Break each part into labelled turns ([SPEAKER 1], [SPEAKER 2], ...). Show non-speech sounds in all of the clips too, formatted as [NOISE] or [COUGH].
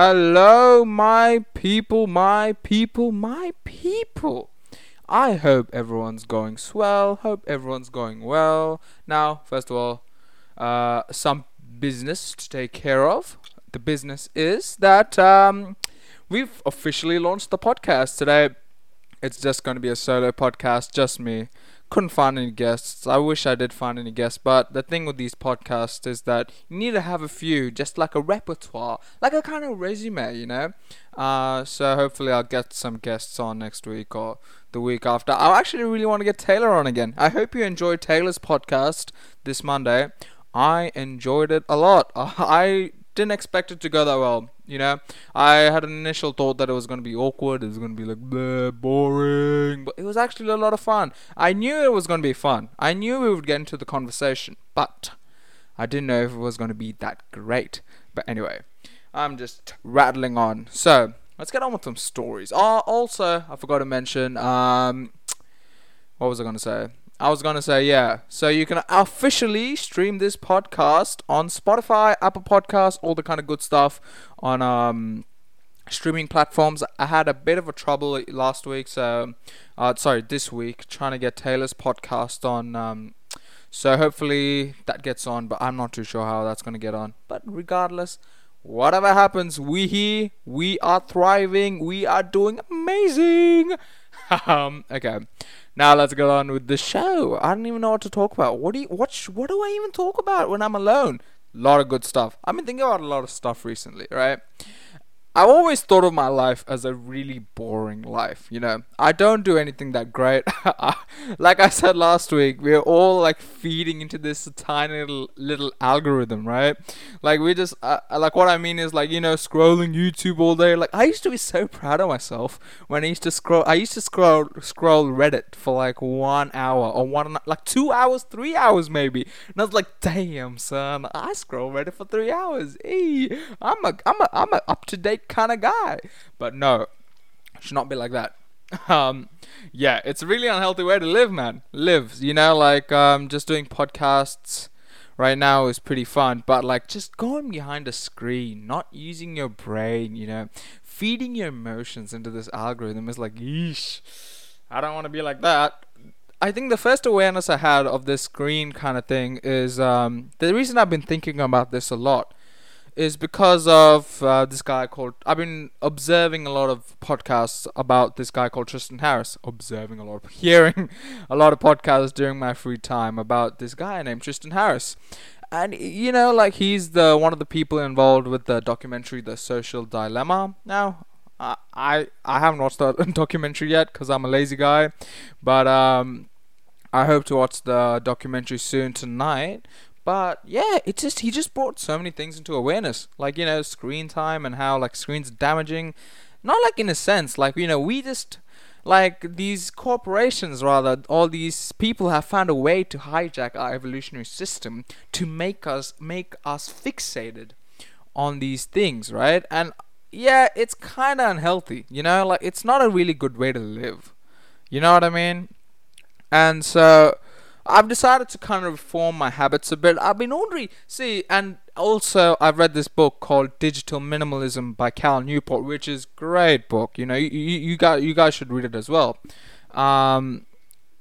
[SPEAKER 1] hello, my people, my people, my people. I hope everyone's going swell. Hope everyone's going well. Now, first of all, uh, some business to take care of. The business is that um, we've officially launched the podcast today. It's just going to be a solo podcast, just me couldn't find any guests. I wish I did find any guests, but the thing with these podcasts is that you need to have a few, just like a repertoire, like a kind of resume, you know. Uh, so hopefully I'll get some guests on next week or the week after. I actually really want to get Taylor on again. I hope you enjoyed Taylor's podcast this Monday. I enjoyed it a lot. [LAUGHS] I didn't expect it to go that well. You know, I had an initial thought that it was going to be awkward, it was going to be like boring, but it was actually a lot of fun. I knew it was going to be fun. I knew we would get into the conversation, but I didn't know if it was going to be that great. But anyway, I'm just rattling on. So let's get on with some stories. Uh, also, I forgot to mention. Um, what was I going to say? I was gonna say yeah. So you can officially stream this podcast on Spotify, Apple Podcasts, all the kind of good stuff on um streaming platforms. I had a bit of a trouble last week, so uh, sorry, this week trying to get Taylor's podcast on. Um, so hopefully that gets on, but I'm not too sure how that's gonna get on. But regardless, whatever happens, we here, we are thriving, we are doing amazing. [LAUGHS] um, okay. Now let's go on with the show. I don't even know what to talk about. What do you, what sh- what do I even talk about when I'm alone? A lot of good stuff. I've been thinking about a lot of stuff recently, right? I've always thought of my life as a really boring life, you know. I don't do anything that great. [LAUGHS] like I said last week, we're all like feeding into this tiny little, little algorithm, right? Like we just uh, like what I mean is like, you know, scrolling YouTube all day. Like I used to be so proud of myself when I used to scroll I used to scroll scroll Reddit for like 1 hour or one like 2 hours, 3 hours maybe. And I was like, "Damn, son, I scroll Reddit for 3 hours." Hey, I'm a I'm a I'm a up to date kind of guy. But no, should not be like that. [LAUGHS] Um, yeah, it's a really unhealthy way to live, man. Live, you know, like um, just doing podcasts right now is pretty fun, but like just going behind a screen, not using your brain, you know, feeding your emotions into this algorithm is like, yeesh, I don't want to be like that. I think the first awareness I had of this screen kind of thing is um, the reason I've been thinking about this a lot is because of uh, this guy called. I've been observing a lot of podcasts about this guy called Tristan Harris. Observing a lot, of, [LAUGHS] hearing a lot of podcasts during my free time about this guy named Tristan Harris, and you know, like he's the one of the people involved with the documentary The Social Dilemma. Now, I I, haven't watched that [LAUGHS] documentary yet because I'm a lazy guy, but um. I hope to watch the documentary soon tonight. But yeah, it's just he just brought so many things into awareness, like you know, screen time and how like screens are damaging. Not like in a sense, like you know, we just like these corporations rather all these people have found a way to hijack our evolutionary system to make us make us fixated on these things right? And yeah it's kind of unhealthy you know? Like it's not a really good way to live. You know what i mean? And so I've decided to kind of reform my habits a bit. I've been already see, and also I've read this book called Digital Minimalism by Cal Newport, which is great book. You know, you you, you guys you guys should read it as well. Um,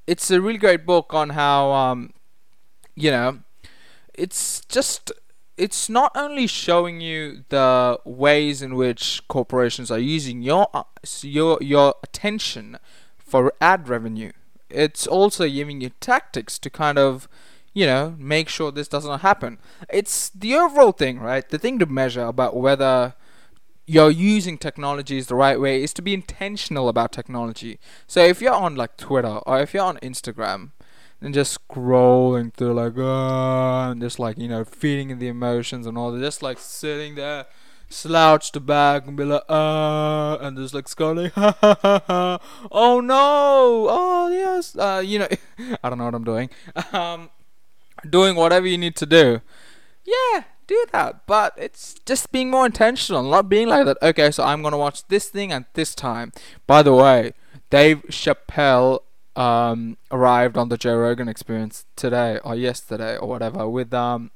[SPEAKER 1] it's a really great book on how um, you know, it's just it's not only showing you the ways in which corporations are using your uh, your your attention for ad revenue it's also giving you tactics to kind of you know make sure this doesn't happen. It's the overall thing right? The thing to measure about whether you're using technologies the right way is to be intentional about technology. So if you're on like twitter or if you're on instagram and just scrolling through like uh, and just like you know feeding in the emotions and all that just like sitting there slouched back and be like, uh, and just like scrolling, [LAUGHS] oh no, oh yes, uh, you know, [LAUGHS] I don't know what I'm doing, um, doing whatever you need to do, yeah, do that, but it's just being more intentional, not being like that. Okay, so I'm gonna watch this thing at this time. By the way, Dave Chappelle um arrived on the Joe Rogan Experience today or yesterday or whatever with um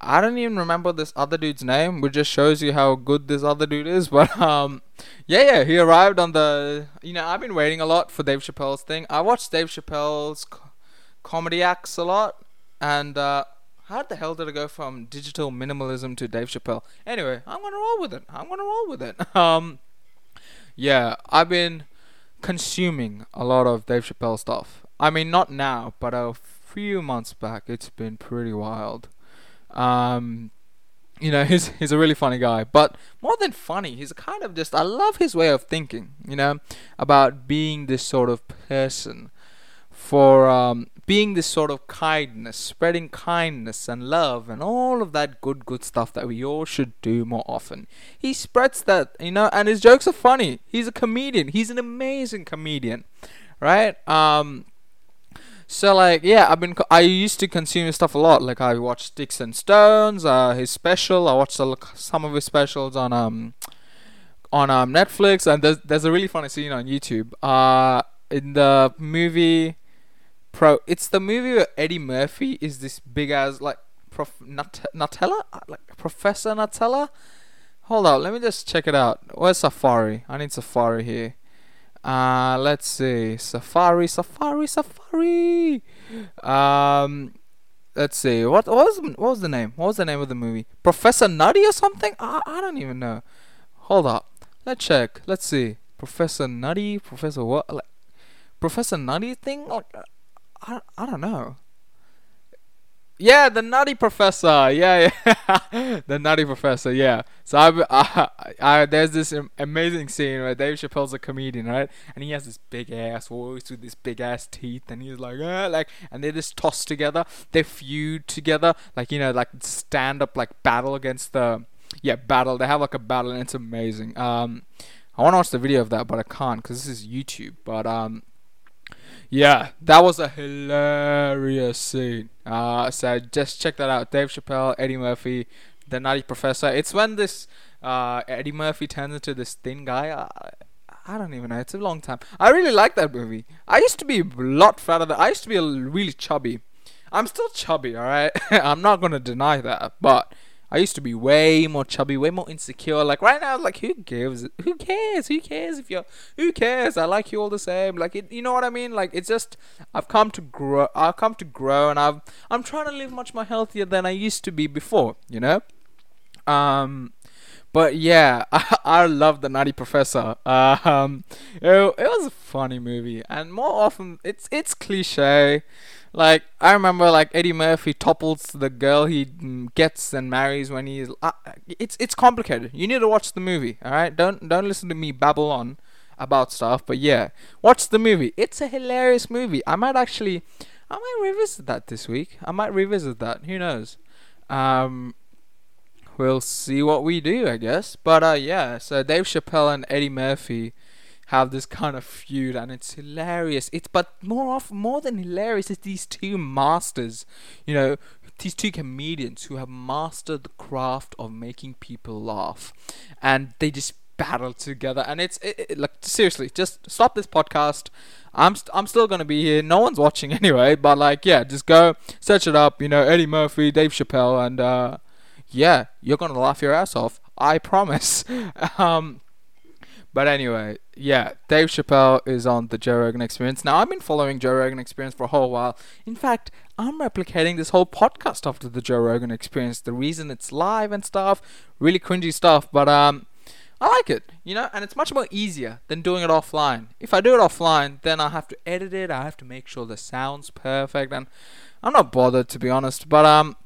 [SPEAKER 1] I don't even remember this other dude's name, which just shows you how good this other dude is. [LAUGHS] But um, yeah, yeah, he arrived on the. You know, I've been waiting a lot for Dave Chappelle's thing. I watched Dave Chappelle's co- comedy acts a lot, and uh, how the hell did I go from digital minimalism to Dave Chappelle? Anyway, I'm gonna roll with it. I'm gonna roll with it. [LAUGHS] Um, yeah, I've been consuming a lot of Dave Chappelle stuff. I mean, not now, but a few months back, it's been pretty wild. Um, you know, [LAUGHS] he's he's a really funny guy, but more than funny, he's kind of just I love his way of thinking. You know, about being this sort of person, for um, being this sort of kindness, spreading kindness and love and all of that good good stuff that we all should do more often. He spreads that, you know, and his jokes are funny. He's a comedian. He's an amazing comedian, right? Um so like yeah, I've been co- I used to consume his stuff a lot. Like I watched Sticks and Stones, uh, his special. I watched a, some of his specials on um on um Netflix, and there's there's a really funny scene on YouTube. Uh, in the movie Pro, it's the movie where Eddie Murphy is this big ass like prof Nut- Nutella, Uh, like Professor Nutella. Hold on, let me just check it out. Where's Safari? I need Safari here. Uh, let's see. Safari, Safari, Safari. Um, let's see. What, what was what was the name? What was the name of the movie? Professor Nutty or something? I I don't even know. Hold up. Let's check. Let's see. Professor Nutty. Professor what? Like Professor Nutty thing? Like I I don't know. Yeah, the Nutty Professor. Yeah, yeah. [LAUGHS] the Nutty Professor. Yeah. So I, I, I, there's this amazing scene where Dave Chappelle's a comedian, right? And he has this big ass voice with this big ass teeth, and he's like, ah, like, and they just toss together. They feud together, like you know, like stand up, like battle against the, yeah, battle. They have like a battle, and it's amazing. Um, I want to watch the video of that, but I can't because this is YouTube. But um. Yeah, that was a hilarious scene. Uh, so just check that out. Dave Chappelle, Eddie Murphy, the Nutty Professor. It's when this uh, Eddie Murphy turns into this thin guy. I, I don't even know. It's a long time. I really like that movie. I used to be a lot fatter. Than, I used to be really chubby. I'm still chubby, alright? [LAUGHS] I'm not gonna deny that. But I used to be way more chubby, way more insecure. Like right now, like who gives? Who cares? Who cares if you're? Who cares? I like you all the same. Like it, you know what I mean? Like it's just I've come to grow. I've come to grow, and I've I'm trying to live much more healthier than I used to be before. You know. Um. But yeah, I, [LAUGHS] I love the Nutty Professor. Um, it, it was a funny movie, and more often it's it's cliche. Like I remember, like Eddie Murphy topples the girl he mm, gets and marries when he's. Uh, it's it's complicated. You need to watch the movie. All right, don't don't listen to me babble on about stuff. But yeah, watch the movie. It's a hilarious movie. I might actually, I might revisit that this week. I might revisit that. Who knows? Um, we'll see what we do, I guess. But uh, yeah. So Dave Chappelle and Eddie Murphy have this kind of feud and it's hilarious it's but more off more than hilarious it's these two masters you know these two comedians who have mastered the craft of making people laugh and they just battle together and it's it, it, like seriously just stop this podcast i'm st- i'm still going to be here no one's watching [LAUGHS] anyway but like yeah just go search it up you know eddie murphy dave chappelle and uh yeah you're to laugh your ass off i promise [LAUGHS] um but anyway, yeah, Dave Chappelle is on the Joe Rogan Experience. Now, I've been following Joe Rogan Experience for a whole while. In fact, I'm replicating this whole podcast after the Joe Rogan Experience. The reason it's live and stuff, really cringy stuff, but um, I like it, you know, and it's much more easier than doing it offline. If I do it offline, then I have to edit it. I have to make sure the sound's perfect, and I'm not bothered to be honest. But um,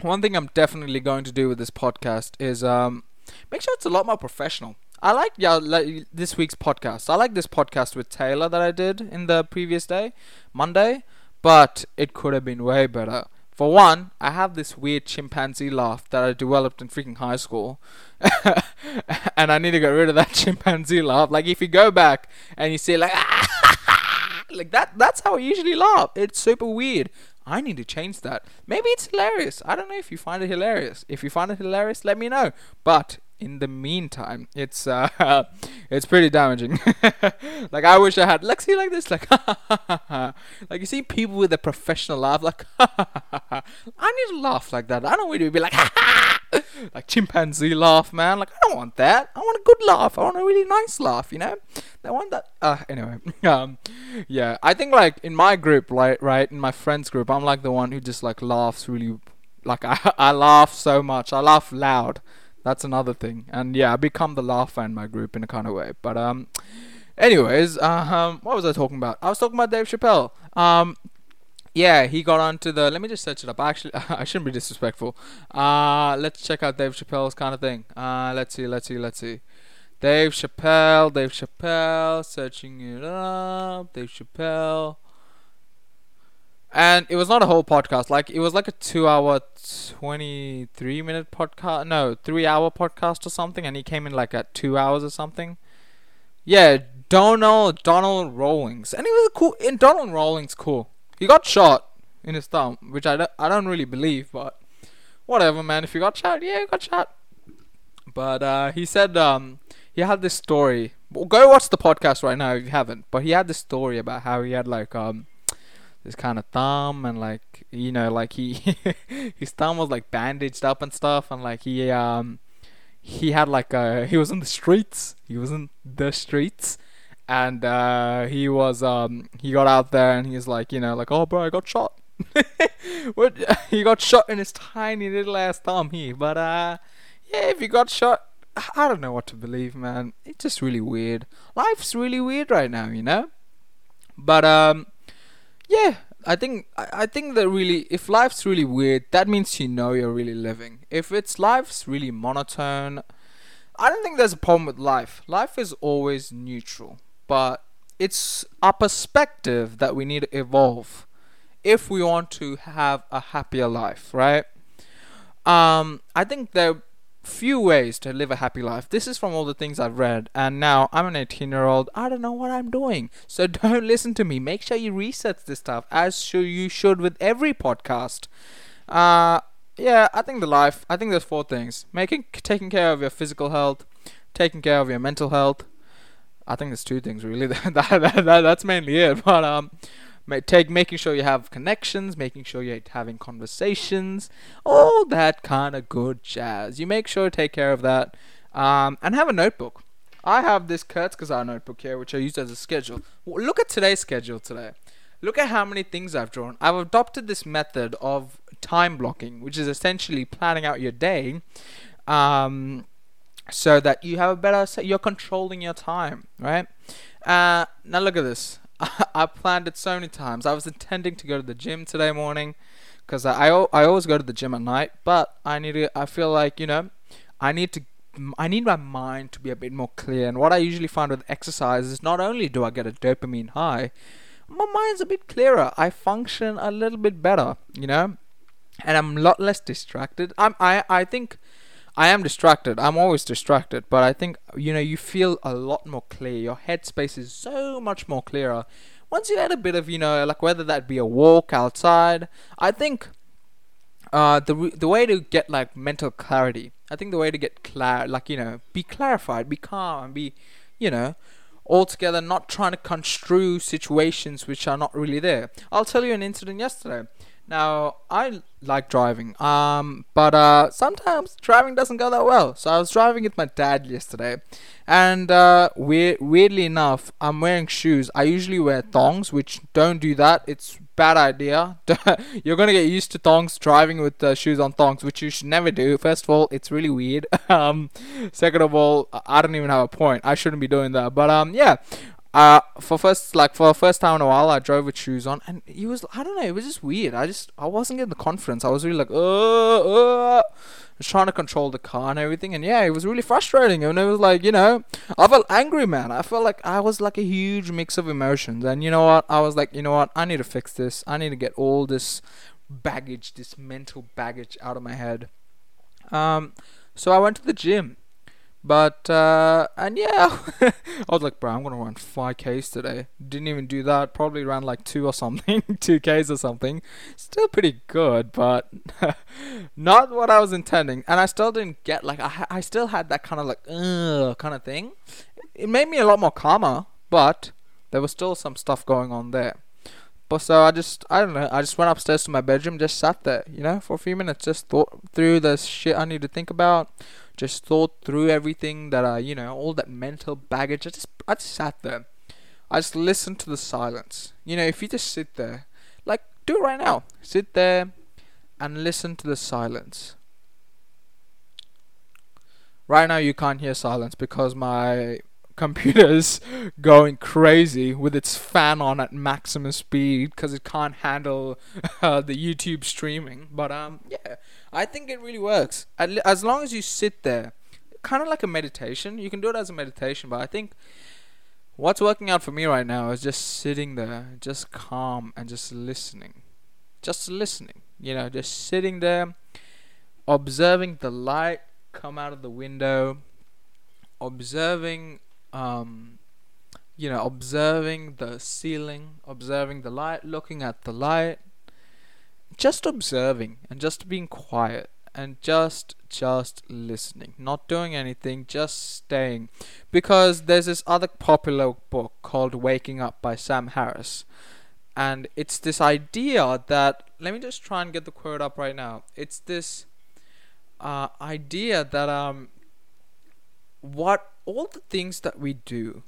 [SPEAKER 1] one thing I'm definitely going to do with this podcast is um, make sure it's a lot more professional. I like yeah like this week's podcast. I like this podcast with Taylor that I did in the previous day, Monday, but it could have been way better. For one, I have this weird chimpanzee laugh that I developed in freaking high school. [LAUGHS] and I need to get rid of that [LAUGHS] chimpanzee laugh. Like if you go back and you see like [LAUGHS] like that that's how I usually laugh. It's super weird. I need to change that. Maybe it's hilarious. I don't know if you find it hilarious. If you find it hilarious, let me know. But in the meantime, it's uh, [LAUGHS] it's pretty damaging. [LAUGHS] like I wish I had Lexi like this, like [LAUGHS] like you see people with a professional laugh, like I need to laugh like that. I don't want to be like like chimpanzee laugh, man. Like I don't want that. I want a good laugh. I want a really nice laugh, you know. I want that. Uh, anyway, [LAUGHS] um, yeah. I think like in my group, like right in my friends group, I'm like the one who just like laughs really, like [LAUGHS] I I laugh so much. I laugh loud. That's another thing. And yeah, I become the laugher in my group in a kind of way. But um, anyways, uh, um, what was I talking about? I was talking about Dave Chappelle. Um, yeah, he got onto the. Let me just search it up. Actually, [LAUGHS] I shouldn't be disrespectful. Uh, let's check out Dave Chappelle's kind of thing. Uh, let's see, let's see, let's see. Dave Chappelle, Dave Chappelle, searching it up. Dave Chappelle. And it was not a whole podcast. Like it was like a two hour 23 minute podcast no three hour podcast or something and he came in like at two hours or something. Yeah Donnell Donnell Rawlings. And he was cool and Donnell Rawlings cool. He got shot in his thumb which i don't, I don't really believe but whatever man. If you got shot yeah you got shot. But uh, he said um, he had this story. Go watch the podcast right now if you haven't but he had this story about how he had like um this kind of thumb and like you know like he [LAUGHS] his thumb was like bandaged up and stuff and like he um he had like uh [LAUGHS] he was in the streets. He was in the streets. And uh he was um he got out there and he's like you know like oh bro I got shot. [LAUGHS] What? He got shot in his tiny little ass thumb here. But uh yeah if you got shot I don't know what to believe man it's just really weird life's really weird right now you know but um yeah, I think I think that really, if life's really weird, that means you know you're really living. If it's life's really monotone, I don't think there's a problem with life. Life is always neutral, but it's our perspective that we need to evolve if we want to have a happier life, right? Um, I think there few ways to live a happy life. This is from all the things I've read, and now I'm an 18 year old. I don't know what I'm doing. So [LAUGHS] don't listen to me. Make sure you research this stuff, as sure you should with every podcast. Uh, yeah, I think the life, I think there's four things making, taking care of your physical health, taking care of your mental health. I think there's two things really. [LAUGHS] that, that, that, that's mainly it. [LAUGHS] But um, take making sure you have connections, making sure you're having conversations, all that kind of good jazz. You make sure to take care of that, um, and have a notebook. I have this Kurzgesagt notebook here, which I use as a schedule. Look at today's schedule today. Look at how many things I've drawn. I've adopted this method of time blocking, which is essentially planning out your day, um, so that you have a better. You're controlling your time, right? Uh, now look at this. [LAUGHS] I planned it so many times. I was intending to go to the gym today morning because I, I, I always go to the gym at night, but I need to. I feel like you know, I need to. I need my mind to be a bit more clear. And what I usually find with exercise is not only do I get a dopamine high, my mind's a bit clearer. I function a little bit better, you know, and I'm a lot less distracted. I'm I I think I am distracted. I'm always distracted, but I think you know you feel a lot more clear. Your headspace is so much more clearer once you had a bit of you know like whether that be a walk outside. I think uh, the the way to get like mental clarity. I think the way to get clar like you know be clarified, be calm, and be you know altogether not trying to construe situations which are not really there. I'll tell you an incident yesterday. Now, I like driving, um, but uh, sometimes driving doesn't go that well. So I was driving with my dad yesterday, and uh, weird, weirdly enough, I'm wearing shoes. I usually wear thongs, which don't do that. It's bad idea. [LAUGHS] You're gonna get used to thongs driving with uh, shoes on thongs, which you should never do. First of all, it's really weird. [LAUGHS] um, second of all, I don't even have a point. I shouldn't be doing that. But um, yeah, uh, for first like for the first time in a while, I drove with shoes on, and he was I don't know, it was just weird. I just I wasn't getting the confidence. I was really like, uh, uh, was trying to control the car and everything, and yeah, it was really frustrating. And it was like, you know, I felt angry, man. I felt like I was like a huge mix of emotions, and you know what? I was like, you know what? I need to fix this. I need to get all this baggage, this mental baggage out of my head. Um, so I went to the gym But uh, and yeah, [LAUGHS] I was like, bro, I'm gonna run five Ks today. Didn't even do that. Probably ran like two or something, [LAUGHS] two Ks or something. Still pretty good, but [LAUGHS] not what I was intending. And I still didn't get like I I still had that kind of like ugh kind of thing. It made me a lot more calmer, but there was still some stuff going on there. But so I just I don't know I just went upstairs to my bedroom, just sat there, you know, for a few minutes, just thought through the shit I need to think about, just thought through everything that I you know all that mental baggage. I just I just sat there, I just listened to the silence. You know, if you just sit there, like do it right now, sit there, and listen to the silence. Right now you can't hear silence because my computer's [LAUGHS] going crazy with its fan on at maximum speed because it can't handle [LAUGHS] uh, the YouTube streaming. But um, yeah, I think it really works. As long as you sit there, kind of like a meditation. You can do it as a meditation, but I think what's working out for me right now is just sitting there, just calm and just listening, just listening. You know, just sitting there, observing the light come out of the window, observing um, you know, observing the ceiling, observing the light, looking at the light, just observing and just being quiet and just just listening, not doing anything, just staying. Because there's this other popular book called Waking Up by Sam Harris. And it's this idea that let me just try and get the quote up right now. It's this uh, idea that um what all the things that we do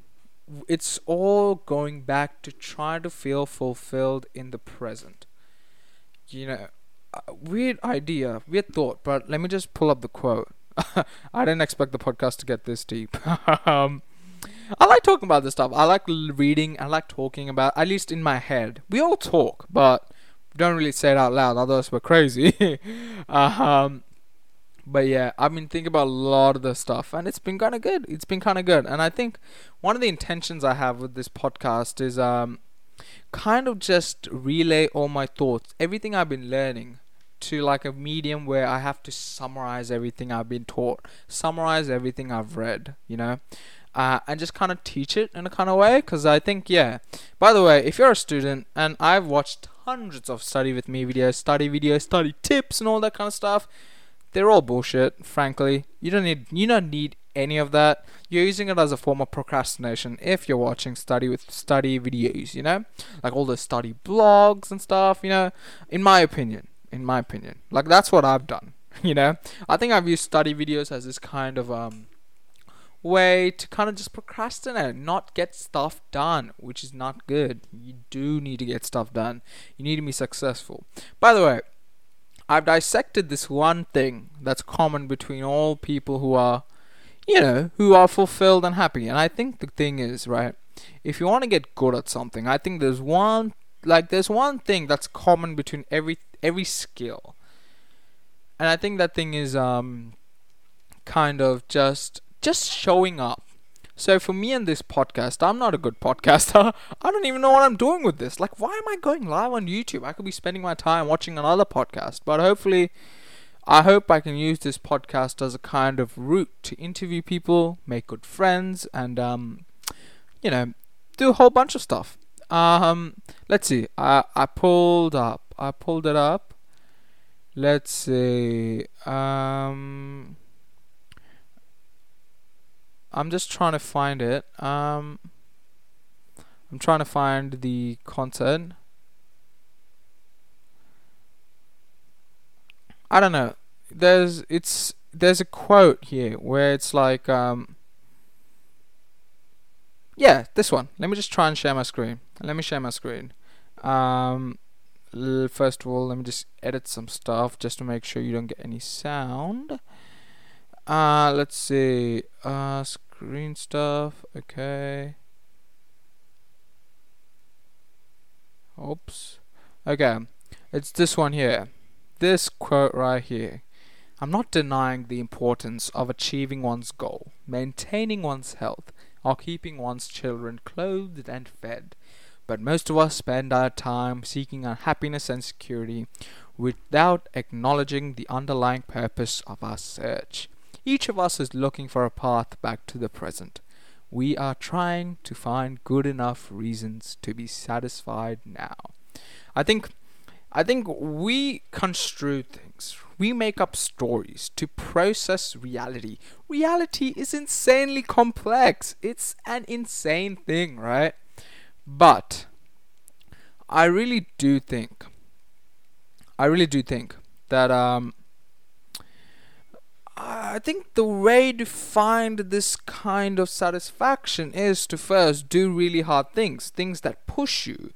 [SPEAKER 1] it's all going back to trying to feel fulfilled in the present. You know weird idea weird thought but let me just pull up the quote. [LAUGHS] I didn't expect the podcast to get this deep. [LAUGHS] Um, i like talking about this stuff. I like reading. I like talking about at least in my head. We all talk but don't really say it out loud otherwise we're crazy. [LAUGHS] Um, but yeah, I've been thinking about a lot of the stuff, and it's been kind of good. It's been kind of good, and I think one of the intentions I have with this podcast is um, kind of just relay all my thoughts, everything I've been learning, to like a medium where I have to summarize everything I've been taught, summarize everything I've read, you know, uh, and just kind of teach it in a kind of way. Because I think, yeah. By the way, if you're a student, and I've watched hundreds of study with me videos, study videos, study tips, and all that kind of stuff they're all bullshit, frankly. You don't need you don't need any of that. You're using it as a form of procrastination if you're watching study with study videos, you know? Like all the study blogs and stuff, you know? In my opinion. In my opinion. Like that's what I've done. [LAUGHS] You know? I think I've used study videos as this kind of um way to kind of just procrastinate, not get stuff done, which is not good. You do need to get stuff done. You need to be successful. By the way, I've dissected this one thing that's common between all people who are, you know, who are fulfilled and happy. And I think the thing is, right, if you want to get good at something, I think there's one, like, there's one thing that's common between every every skill. And I think that thing is um, kind of just just showing up so for me and this podcast, I'm not a good podcaster. [LAUGHS] I don't even know what I'm doing with this. Like, why am I going live on YouTube? I could be spending my time watching another podcast. But hopefully, I hope I can use this podcast as a kind of route to interview people, make good friends, and um, you know, do a whole bunch of stuff. Um, let's see. I I pulled up. I pulled it up. Let's see. Um. I'm just trying to find it. Um, I'm trying to find the content. I don't know. There's it's there's a quote here where it's like um yeah this one. Let me just try and share my screen. Let me share my screen. Um, first of all, let me just edit some stuff just to make sure you don't get any sound. Uh, let's see. Uh, screen stuff. Okay. Oops. Okay. It's this one here. This quote right here. I'm not denying the importance of achieving one's goal, maintaining one's health, or keeping one's children clothed and fed. But most of us spend our time seeking our happiness and security without acknowledging the underlying purpose of our search. Each of us is looking for a path back to the present. We are trying to find good enough reasons to be satisfied now. I think I think we construe things. We make up stories to process reality. Reality is insanely complex. It's an insane thing, right? But I really do think I really do think that um I think the way to find this kind of satisfaction is to first do really hard things, things that push you.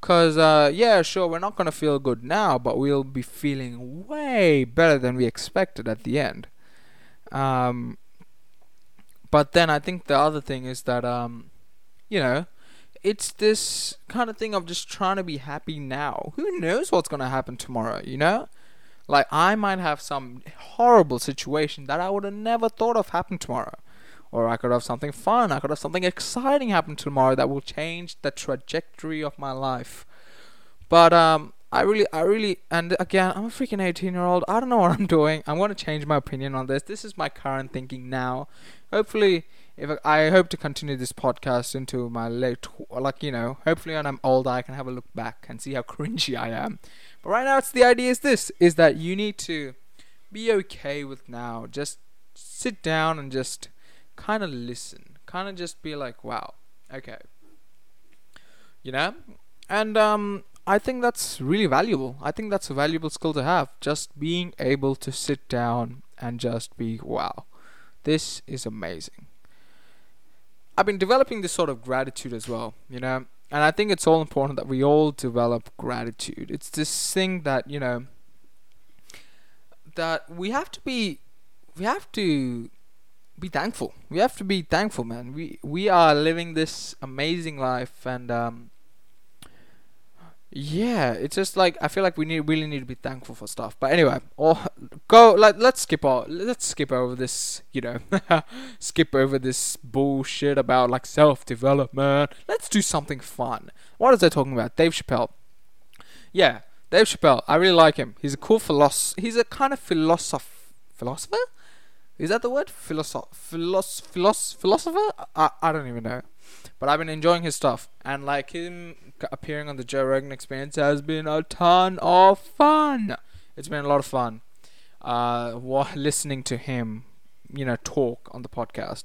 [SPEAKER 1] Cause uh, yeah, sure, we're not gonna feel good now, but we'll be feeling way better than we expected at the end. Um, but then I think the other thing is that um, you know, it's this kind of thing of just trying to be happy now. Who knows what's gonna happen tomorrow? You know, like I might have some horrible situation that I would have never thought of happen tomorrow. Or I could have something fun, I could have something exciting happen tomorrow that will change the trajectory of my life. But um I really I really and again I'm a freaking 18 year old. I don't know what I'm [LAUGHS] doing. I'm going to change my opinion on this. This is my current thinking now. Hopefully if I, I hope to continue this podcast into my late like you know, hopefully when I'm older I can have a look back and see how [LAUGHS] cringy I am. But right now it's the idea is this is that you need to be okay with now. Just sit down and just kind of listen, kind of just be like, wow, okay, you know, and um, I think that's really valuable. I think that's a valuable skill to have. Just being able to sit down and just be, wow, this is amazing. I've been developing this sort of gratitude as well, you know, and I think it's all important that we all develop gratitude. It's this thing that, you know, that we have to be, we have to be thankful. We have to be thankful, man. We we are living this amazing life, and um, yeah, it's just like I feel like we need really need to be thankful for stuff. But anyway, or go like let's skip all let's skip over this, you know, [LAUGHS] skip over this bullshit about like self development. Let's do something fun. What is they talking about? Dave Chappelle. Yeah, Dave Chappelle. I really like him. He's a cool philosopher. He's a kind of philosoph philosopher is that the word? Philosoph- philos- philos- philosopher? I, I don't even know. But I've been enjoying his stuff. And like him appearing on the Joe Rogan experience has been a ton of fun. It's been a lot of fun. Uh, listening to him, you know, talk on the podcast.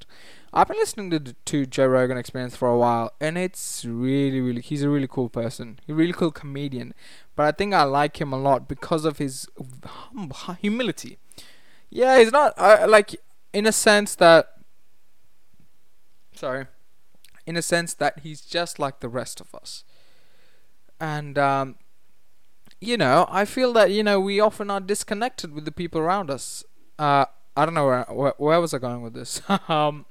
[SPEAKER 1] I've been listening to to Joe Rogan Experience for a while, and it's really, really. He's a really cool person. He's a really cool comedian, but I think I like him a lot because of his hum- humility. Yeah, he's not uh, like in a sense that. Sorry, in a sense that he's just like the rest of us, and um, you know, I feel that you know we often are disconnected with the people around us. Uh, I don't know where where, where was I going with this. [LAUGHS] um,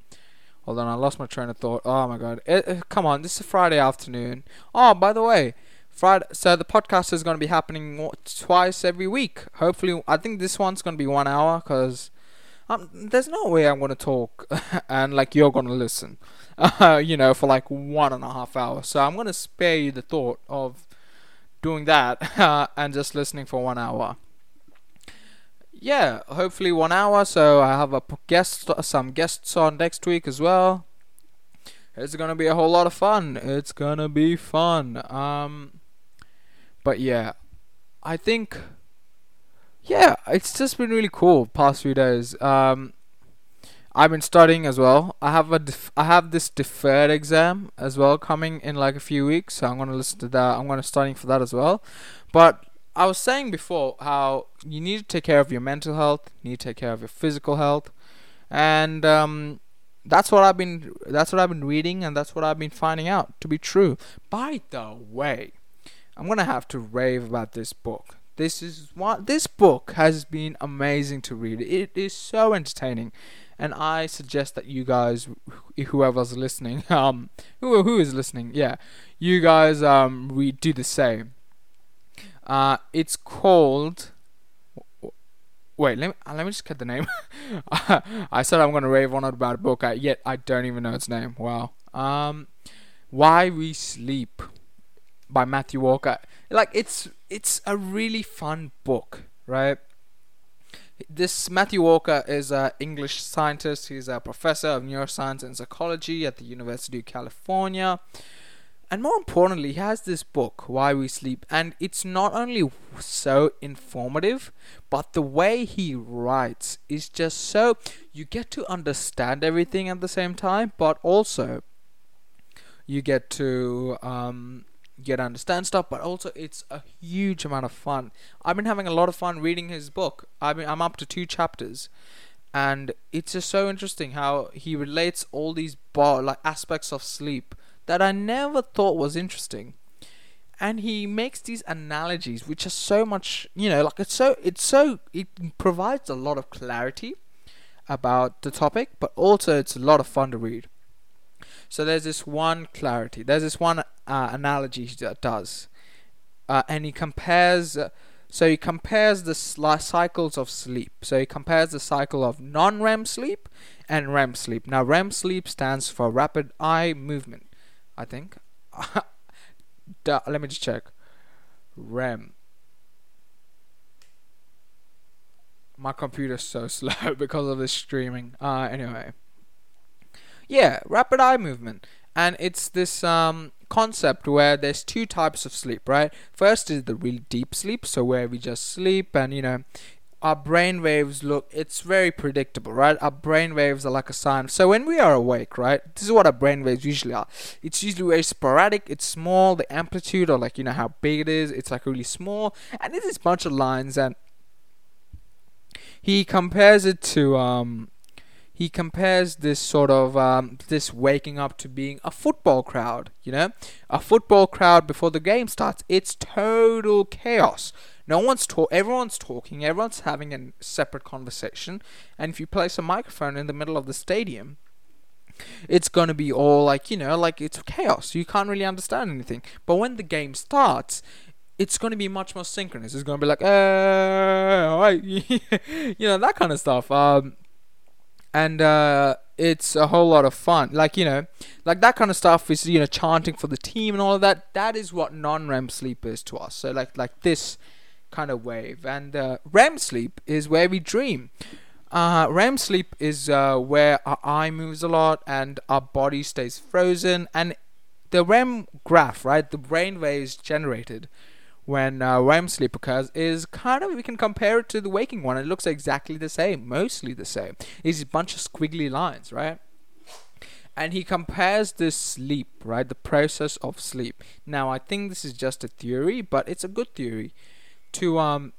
[SPEAKER 1] hold on, I lost my train of thought. Oh my god! It, it, come on, this is a Friday afternoon. Oh, by the way, Friday. So the podcast is going to be happening twice every week. Hopefully, I think this one's going to be one hour because um, there's no way I'm going to talk [LAUGHS] and like you're going to listen, uh, [LAUGHS] you know, for like one and a half hours. So I'm going to spare you the thought of doing that uh, [LAUGHS] and just listening for one hour. Yeah, hopefully one hour. So I have a guest, some guests on next week as well. It's gonna be a whole lot of fun. It's gonna be fun. Um, but yeah, I think yeah, it's just been really cool past few days. Um, I've been studying as well. I have a def- I have this deferred exam as well coming in like a few weeks, so I'm gonna listen to that. I'm gonna studying for that as well. But I was saying before how you need to take care of your mental health, you need to take care of your physical health, and um, that's what I've been that's what I've been reading, and that's what I've been finding out to be true. By the way, I'm gonna have to rave about this book. This is what this book has been amazing to read. It is so entertaining, and I suggest that you guys, whoever's listening, [LAUGHS] um, who who is listening, yeah, you guys um read do the same. Uh, it's called. Wait, let me uh, let me just get the name. [LAUGHS] I said I'm gonna rave on about a book, yet I don't even know its name. Wow. Um, Why We Sleep by Matthew Walker. Like it's it's a really fun book, right? this Matthew Walker is an English scientist. He's a professor of neuroscience and psychology at the University of California. And more importantly, he has this book, Why We Sleep, and it's not only so informative, but the way he writes is just so you get to understand everything at the same time, but also you get to um, get understand stuff, but also it's a huge amount of fun. I've been having a lot of fun reading his book. I mean, I'm up to two chapters, and it's just so interesting how he relates all these bar- like aspects of sleep that I never thought was interesting. And he makes these analogies which are so much, you know, like it's so it's so it provides a lot of clarity about the topic, but also it's a lot of fun to read. So there's this one clarity. There's this one uh, analogy that does, uh, and he compares. Uh, so he compares the cycles of sleep. So he compares the cycle of non-REM sleep and REM sleep. Now REM sleep stands for rapid eye movement. I think. [LAUGHS] let me just check. REM. My computer's so [LAUGHS] slow because of this streaming. Uh, anyway. Yeah, rapid eye movement. And it's this um, concept where there's two types of sleep, right? First is the really deep sleep, so where we just sleep and, you know, our brain waves look it's very predictable right? Our brain waves are like a sign. So when we are awake right this is what our brain waves usually are. It's usually very sporadic. It's small the amplitude or like you know how big it is it's like really small. And it's this bunch of lines and he compares it to um he compares this sort of um, this waking up to being a football crowd you know a football crowd before the game starts it's total chaos no one's talk. Everyone's talking. Everyone's having a separate conversation. And if you place a microphone in the middle of the stadium, it's going to be all like you know, like it's chaos. You can't really understand anything. But when the game starts, it's going to be much more synchronous. It's going to be like, uh, [LAUGHS] you know, that kind of stuff. Um, and uh, it's a whole lot of fun. Like you know, like that kind of stuff is you know chanting for the team and all of that. That is what non-REM sleep is to us. So like like this kind of wave. And uh, REM sleep is where we dream. Uh, REM sleep is uh, where our eye moves a lot and our body stays frozen. And the REM graph, right, the brain waves generated when uh, REM sleep occurs is kind of we can compare it to the waking one. It looks exactly the same, mostly the same. It's a bunch of squiggly lines, right? And he compares this sleep, right, the process of sleep. Now I think this is just a theory, but it's a good theory to um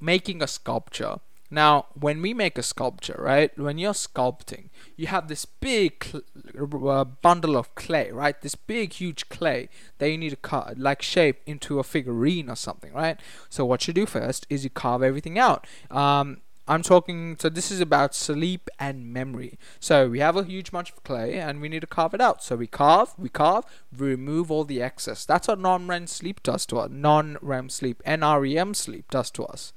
[SPEAKER 1] making a sculpture. Now, when we make a sculpture, right, when you're sculpting, you have this big cl- uh, bundle of clay, right? This big, huge clay that you need to cut, like shape into a figurine or something, right? So, what you do first is you carve everything out. Um, I'm talking, so this is about sleep and memory. So we have a huge bunch of clay and we need to carve it out. So we carve, we carve, we remove all the excess. That's what non REM sleep does to us. Non REM sleep, NREM sleep does to us.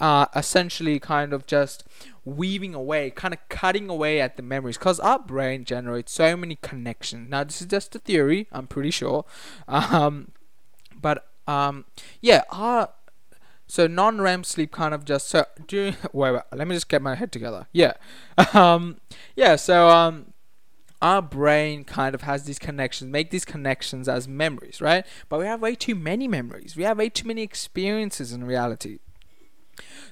[SPEAKER 1] Uh, essentially, kind of just weaving away, kind of cutting away at the memories because our brain generates so many connections. Now, this is just a theory, I'm pretty sure. Um, but um, yeah, our so non-REM sleep kind of just so do [LAUGHS] wait, wait let me just get my head together. Yeah, [LAUGHS] um, yeah. So um, our brain kind of has these connections, make these connections as memories, right? But we have way too many memories. We have way too many experiences in reality.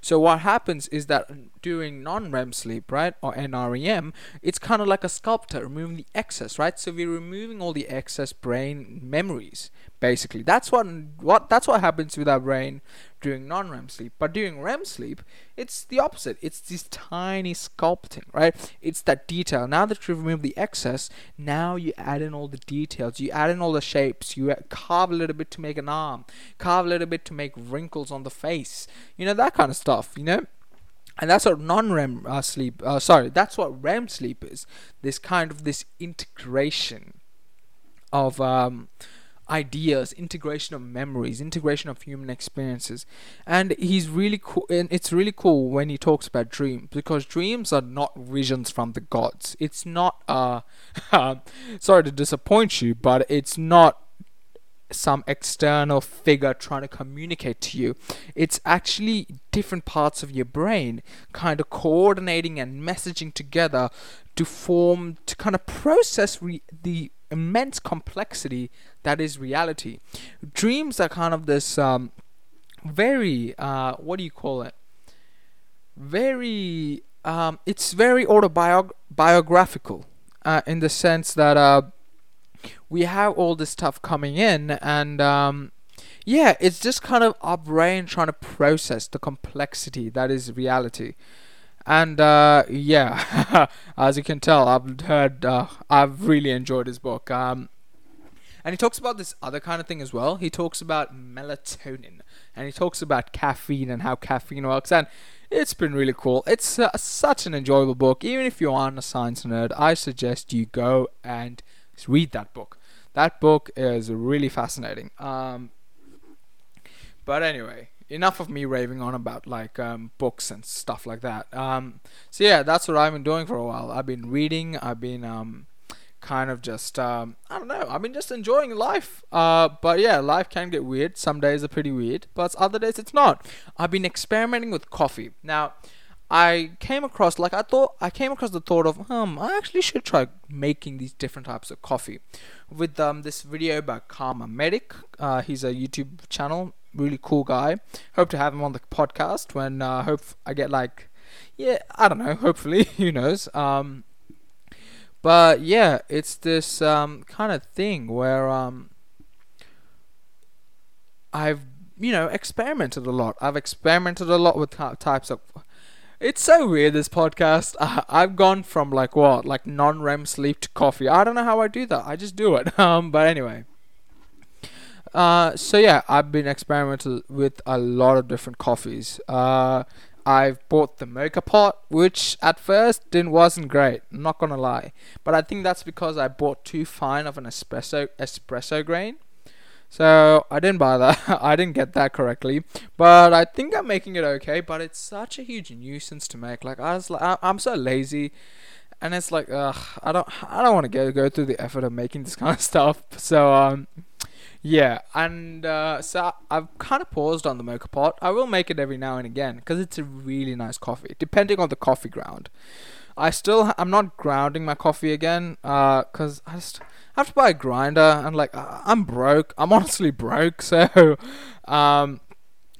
[SPEAKER 1] So what happens is that during non-REM sleep, right, or NREM, it's kind of like a sculptor removing the excess, right? So we're removing all the excess brain memories, basically. That's what what that's what happens with our brain during non-REM sleep. But during REM sleep, it's the opposite. It's this tiny sculpting, right? It's that detail. Now that you've removed the excess, now you add in all the details. You add in all the shapes. You carve a little bit to make an arm. Carve a little bit to make wrinkles on the face. You know that kind of stuff. You know and that's what non-REM uh, sleep. Uh, sorry, that's what REM sleep is. This kind of this integration of um, ideas, integration of memories, integration of human experiences. And he's really cool and it's really cool when he talks about dreams because dreams are not visions from the gods. It's not uh [LAUGHS] sorry to disappoint you, but it's not some external figure trying to communicate to you. It's actually different parts of your brain kind of coordinating and messaging together to form, to kind of process re- the immense complexity that is reality. Dreams are kind of this um, very, uh, what do you call it? Very, um, it's very autobiographical uh, in the sense that. Uh, we have all this stuff coming in and um, yeah it's just kind of our brain trying to process the complexity that is reality and uh, yeah [LAUGHS] as you can tell i've heard uh, i've really enjoyed his book um, and he talks about this other kind of thing as well he talks about melatonin and he talks about caffeine and how caffeine works and it's been really cool. It's uh, such an enjoyable book. Even if you aren't a science nerd, I suggest you go and read that book. That book is really fascinating. Um, but anyway, enough of me raving on about like um, books and stuff like that. Um, so yeah, that's what I've been doing for a while. I've been reading. I've been um, kind of just um, I don't know. I've been just enjoying life. Uh, but yeah, life can get weird. Some days are pretty weird, but other days it's not. I've been experimenting with coffee now. I came across like I thought I came across the thought of um I actually should try making these different types of coffee with um this video by Karma Medic. Uh, he's a YouTube channel, really cool guy. Hope to have him on the podcast when uh, hope I get like yeah I don't know hopefully [LAUGHS] who knows um but yeah it's this um kind of thing where um I've you know experimented a lot. I've experimented a lot with types of it's so weird this podcast. Uh, I've gone from like what, like non-REM sleep to coffee. I don't know how I do that. I just do it. [LAUGHS] Um, but anyway. Uh, so yeah, I've been experimenting with a lot of different coffees. Uh, I've bought the moka pot, which at first didn't wasn't great. Not gonna lie, but I think that's because I bought too fine of an espresso espresso grain. So I didn't buy that. [LAUGHS] I didn't get that correctly, but I think I'm making it okay. But it's such a huge nuisance to make. Like I was, like, I'm so lazy, and it's like, ugh, I don't, I don't want to go go through the effort of making this [LAUGHS] kind of stuff. So um, yeah, and uh, so I've kind of paused on the moka pot. I will make it every now and again because it's a really nice coffee, depending on the coffee ground. I still, I'm not grounding my coffee again, uh, cause I just I have to buy a grinder and like I'm broke. I'm [LAUGHS] honestly broke. So, um,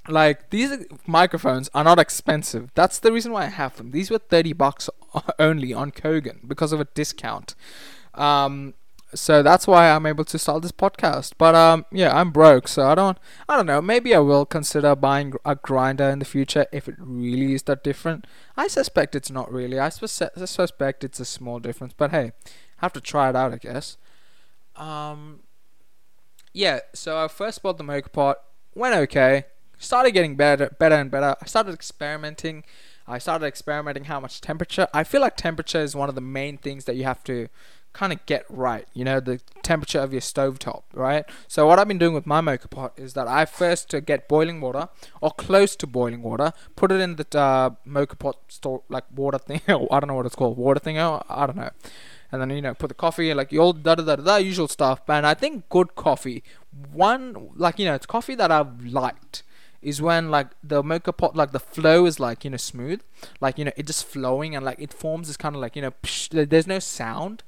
[SPEAKER 1] like these microphones are not expensive. That's the reason why I have them. These were thirty bucks [LAUGHS] only on Kogan because of a discount. Um, so that's why I'm able to start this podcast. But um, yeah, I'm broke, so I don't, I don't know. Maybe I will consider buying a grinder in the future if it really is that different. I suspect it's not really. I, suspect it's a small difference, but hey, have to try it out, I guess. Um, yeah, so I first bought the moka pot, went okay, started getting better, better and better. I started experimenting. I started experimenting how much temperature. I feel like temperature is one of the main things that you have to kind of get right. You know, the temperature of your stove top, right? So what I've been doing with my moka pot is that I first to get boiling water or close to boiling water, put it in the uh, moka pot store like water thing. [LAUGHS] I don't know what it's called, water thing. I don't know and then you know put the coffee like the old da da da da usual stuff. And I think good coffee, one like you know it's coffee that I've liked is when like the moka pot like the flow is like you know smooth, like you know it just flowing and like it forms this kind of like you know psh, there's no sound.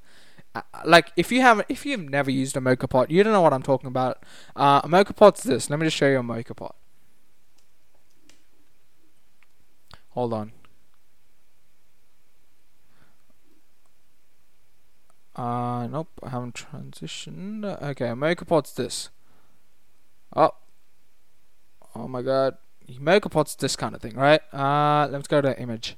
[SPEAKER 1] Uh, like if you haven't if you've never used a moka pot you don't know what i'm talking about. Uh, a moka pot's this. Let me just show you a moka pot. Hold on Uh, nope, I haven't transitioned. Okay, Pod's this. Oh. Oh my god. Pod's this kind of thing, right? Uh, let's go to image.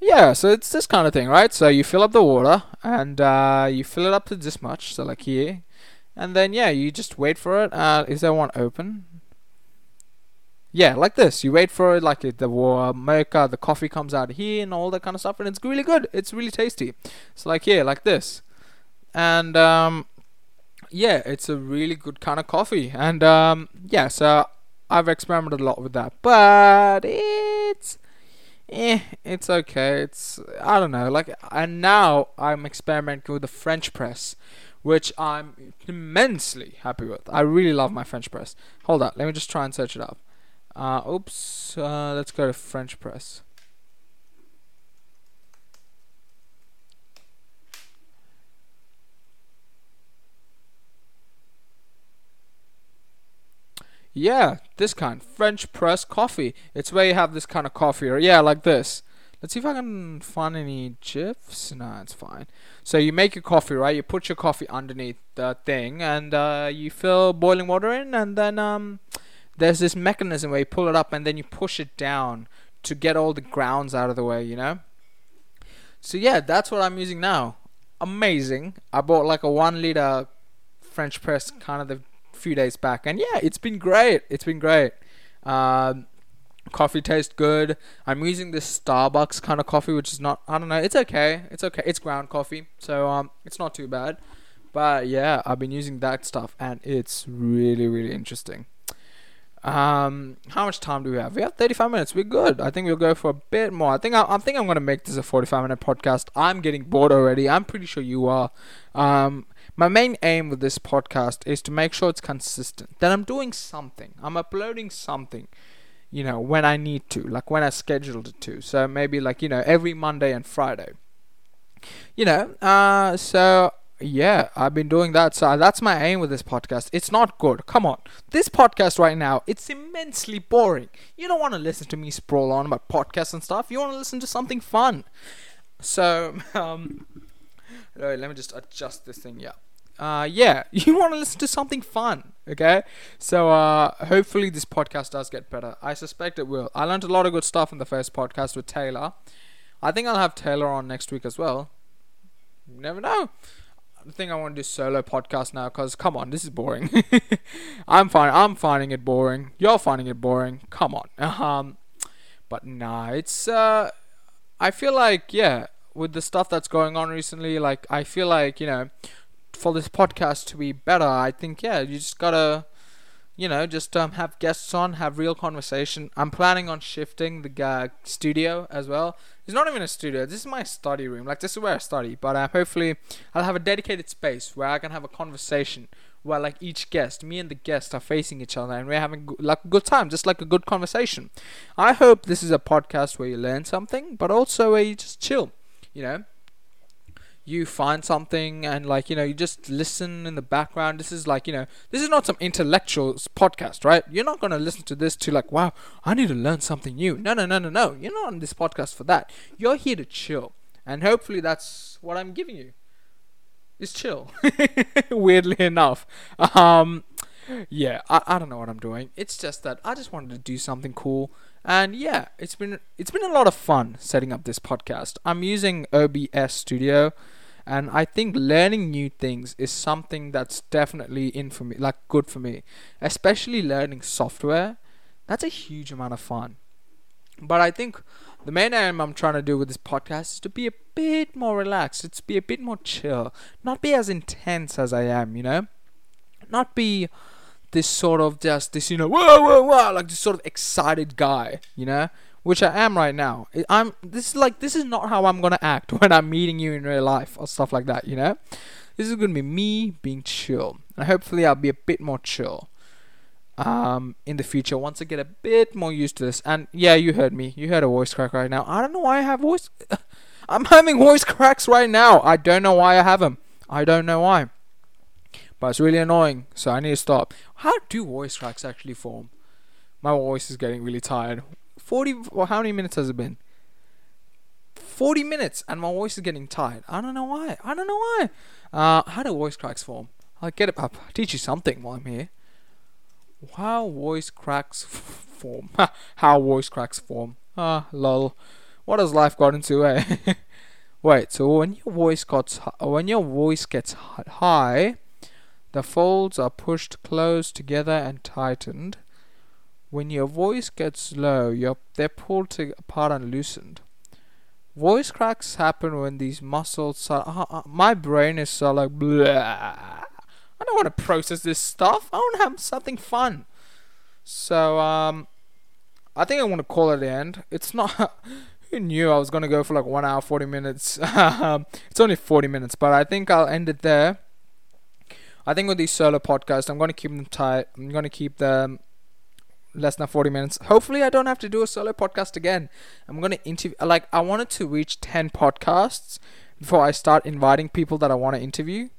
[SPEAKER 1] Yeah, so it's this kind of thing, right? So you fill up the water, and uh, you fill it up to this much, so like here. And then, yeah, you just wait for it. Uh, is there one open? Yeah, like this. You wait for it, like the mocha, the coffee comes out here and all that kind of stuff, and it's really good. It's really tasty. It's like here, like this, and um, yeah, it's a really good kind of coffee. And um, yeah, so I've experimented a lot with that, but it's eh, it's okay. It's I don't know, like, and now I'm experimenting with the French press, which I'm immensely happy with. I really love my French press. Hold up, let me just try and search it up. Uh, oops, uh, let's go to French press. Yeah, this kind. French press coffee. It's where you have this kind of coffee, or yeah, like this. Let's see if I can find any gifs. No, it's fine. So you make your coffee, right? You put your coffee underneath the thing, and uh, you fill boiling water in, and then um, there's this mechanism where you pull it up, and then you push it down to get all the grounds out of the way. You know. So yeah, that's what I'm using now. Amazing. I bought like a one liter French press, kind of the few days back, and yeah, it's been great. It's been great. Um, coffee tastes good. I'm using this Starbucks kind of coffee, which is not. I don't know. It's okay. It's okay. It's ground coffee, so um, it's not too bad. But yeah, I've been using that stuff, and it's really, really interesting. Um, how much time do we have? We have 35 minutes. We're good. I think we'll go for a bit more. I think I, I think I'm gonna make this a 45 minute podcast. I'm getting bored already. I'm pretty sure you are. Um, my main aim with this podcast is to make sure it's consistent. That I'm doing something. I'm uploading something. You know, when I need to, like when I scheduled it to. So maybe like, you know, every Monday and Friday. You know, uh so yeah, I've been doing that. So that's my aim with this podcast. It's not good. Come on. This podcast right now, it's immensely boring. You don't want to listen to me sprawl on about podcasts and stuff. You want to listen to something fun. So, [LAUGHS] um, right, let me just adjust this thing. Yeah. Uh, yeah, [LAUGHS] you want to listen to something fun, okay? So, uh, hopefully this podcast does get better. I suspect it will. I learned a lot of good stuff in the first podcast with Taylor. I think I'll have Taylor on next week as well. Never know. Think I want to do solo podcast now because come on, this is boring. [LAUGHS] I'm fine. I'm finding it boring. You're finding it boring. Come on. Um, but nah, it's uh, I feel like yeah, with the stuff that's going on recently, like I feel like you know, for this podcast to be better, I think yeah, you just gotta, you know, just um, have guests on, have real conversation. I'm planning on shifting the uh, studio as well. It's not even a studio. This is my study room. Like this is where I study. But uh, hopefully, I'll have a dedicated space where I can have a conversation where like each guest, me and the guest, are facing each other and we're having like a good time, just like a good conversation. I hope this is a podcast where you learn something, but also where you just chill. You know, you find something and like you know you just listen in the background. This is like you know this is not some intellectual podcast right? You're not going to listen to this to like wow i need to learn something new. No no no no no. You're not on this podcast for that. You're here to chill. And hopefully that's what i'm giving you. Is chill. [LAUGHS] Weirdly enough. Um yeah I, I don't know what i'm doing it's just that i just wanted to do something cool and yeah, it's been it's been a lot of fun setting up this podcast. I'm using OBS Studio, and I think learning new things is something that's definitely in for me, like good for me. Especially learning software, that's a huge amount of fun. But I think the main aim I'm trying to do with this podcast is to be a bit more relaxed. It's be a bit more chill, not be as intense as I am, you know, not be this sort of just this you know whoa whoa whoa like this sort of excited guy you know which I am right now. I'm this is like this is not how I'm gonna act [LAUGHS] when I'm meeting you in real life or stuff like that you know? This is gonna be me being chill and hopefully I'll be a bit more chill um in the future once I get a bit more used to this. And yeah you heard me. You heard a voice crack right now. I don't know why I have voice [LAUGHS] I'm having voice cracks right now. I don't know why I have them I don't know why but it's really annoying, so I need to stop. How do voice cracks actually form? My voice is getting really tired. 40, well, how many minutes has it been? 40 minutes, and my voice is getting tired. I don't know why. I don't know why. Uh, how do voice cracks form? I'll get it up. I'll teach you something while I'm here. How voice cracks form. [LAUGHS] how voice cracks form. Ah, lol. What has life got into, eh? [LAUGHS] Wait, so when your voice gets when your voice gets high, the folds are pushed close together and tightened. When your voice gets low, they're pulled apart and loosened. Voice cracks happen when these muscles are. Uh, uh, my brain is so like. Blah. I don't want to process this stuff. I want to have something fun. So, um. I think I want to call it the end. It's not. [LAUGHS] who knew I was going to go for like 1 hour 40 minutes? [LAUGHS] it's only 40 minutes, but I think I'll end it there. I think with these solo podcasts, I'm going to keep them tight. I'm going to keep them less than 40 minutes. Hopefully, I don't have to do a solo podcast again. I'm going to interview, like, I wanted to reach 10 podcasts before I start inviting people that I want to interview.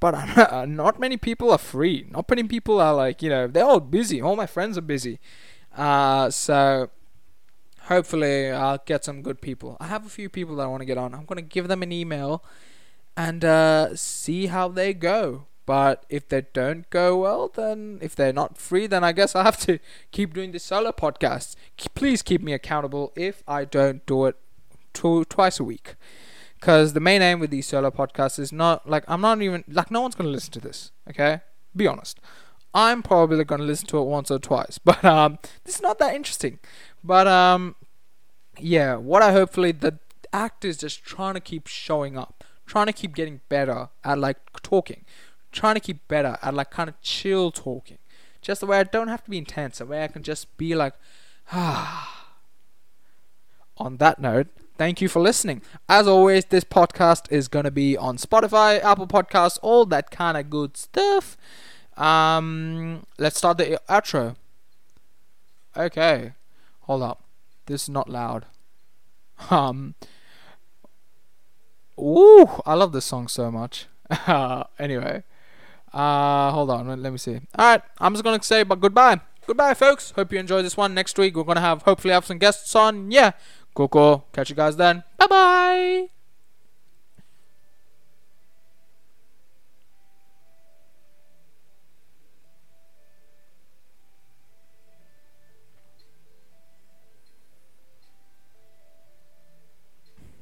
[SPEAKER 1] But uh, [LAUGHS] not many people are free. Not many people are like, you know, they're all busy. All my friends are busy. Uh, so hopefully I'll get some good people. I have a few people that I want to get on. I'm going to give them an email and uh, see how they go. But if they don't go well, then if they're not free, then I guess I have to keep doing this solo podcast. Please keep me accountable if I don't do it two, twice a week. Because the main aim with these solo podcasts is not like I'm not even like no one's gonna listen to this. Okay, be honest. I'm probably gonna listen to it once or twice, [LAUGHS] but um, this is not that interesting. But um, yeah, what I hopefully the act is just trying to keep showing up, trying to keep getting better at like talking, trying to keep better at like kind of chill talking, just the way I don't have to be intense, the way I can just be like, ah. [SIGHS] On that note, thank you for listening. As always, this podcast is going to be on Spotify, Apple Podcasts, all that kind of good stuff. Um, let's start the outro. Okay, hold up. This is not loud. Um. Ooh, I love this song so much. [LAUGHS] anyway, uh, hold on. Let me see. All right, I'm just gonna say, but goodbye. Goodbye, folks. Hope you enjoyed this one. Next week we're gonna have hopefully have some guests on. Yeah, cool, cool. Catch you guys then. Bye bye.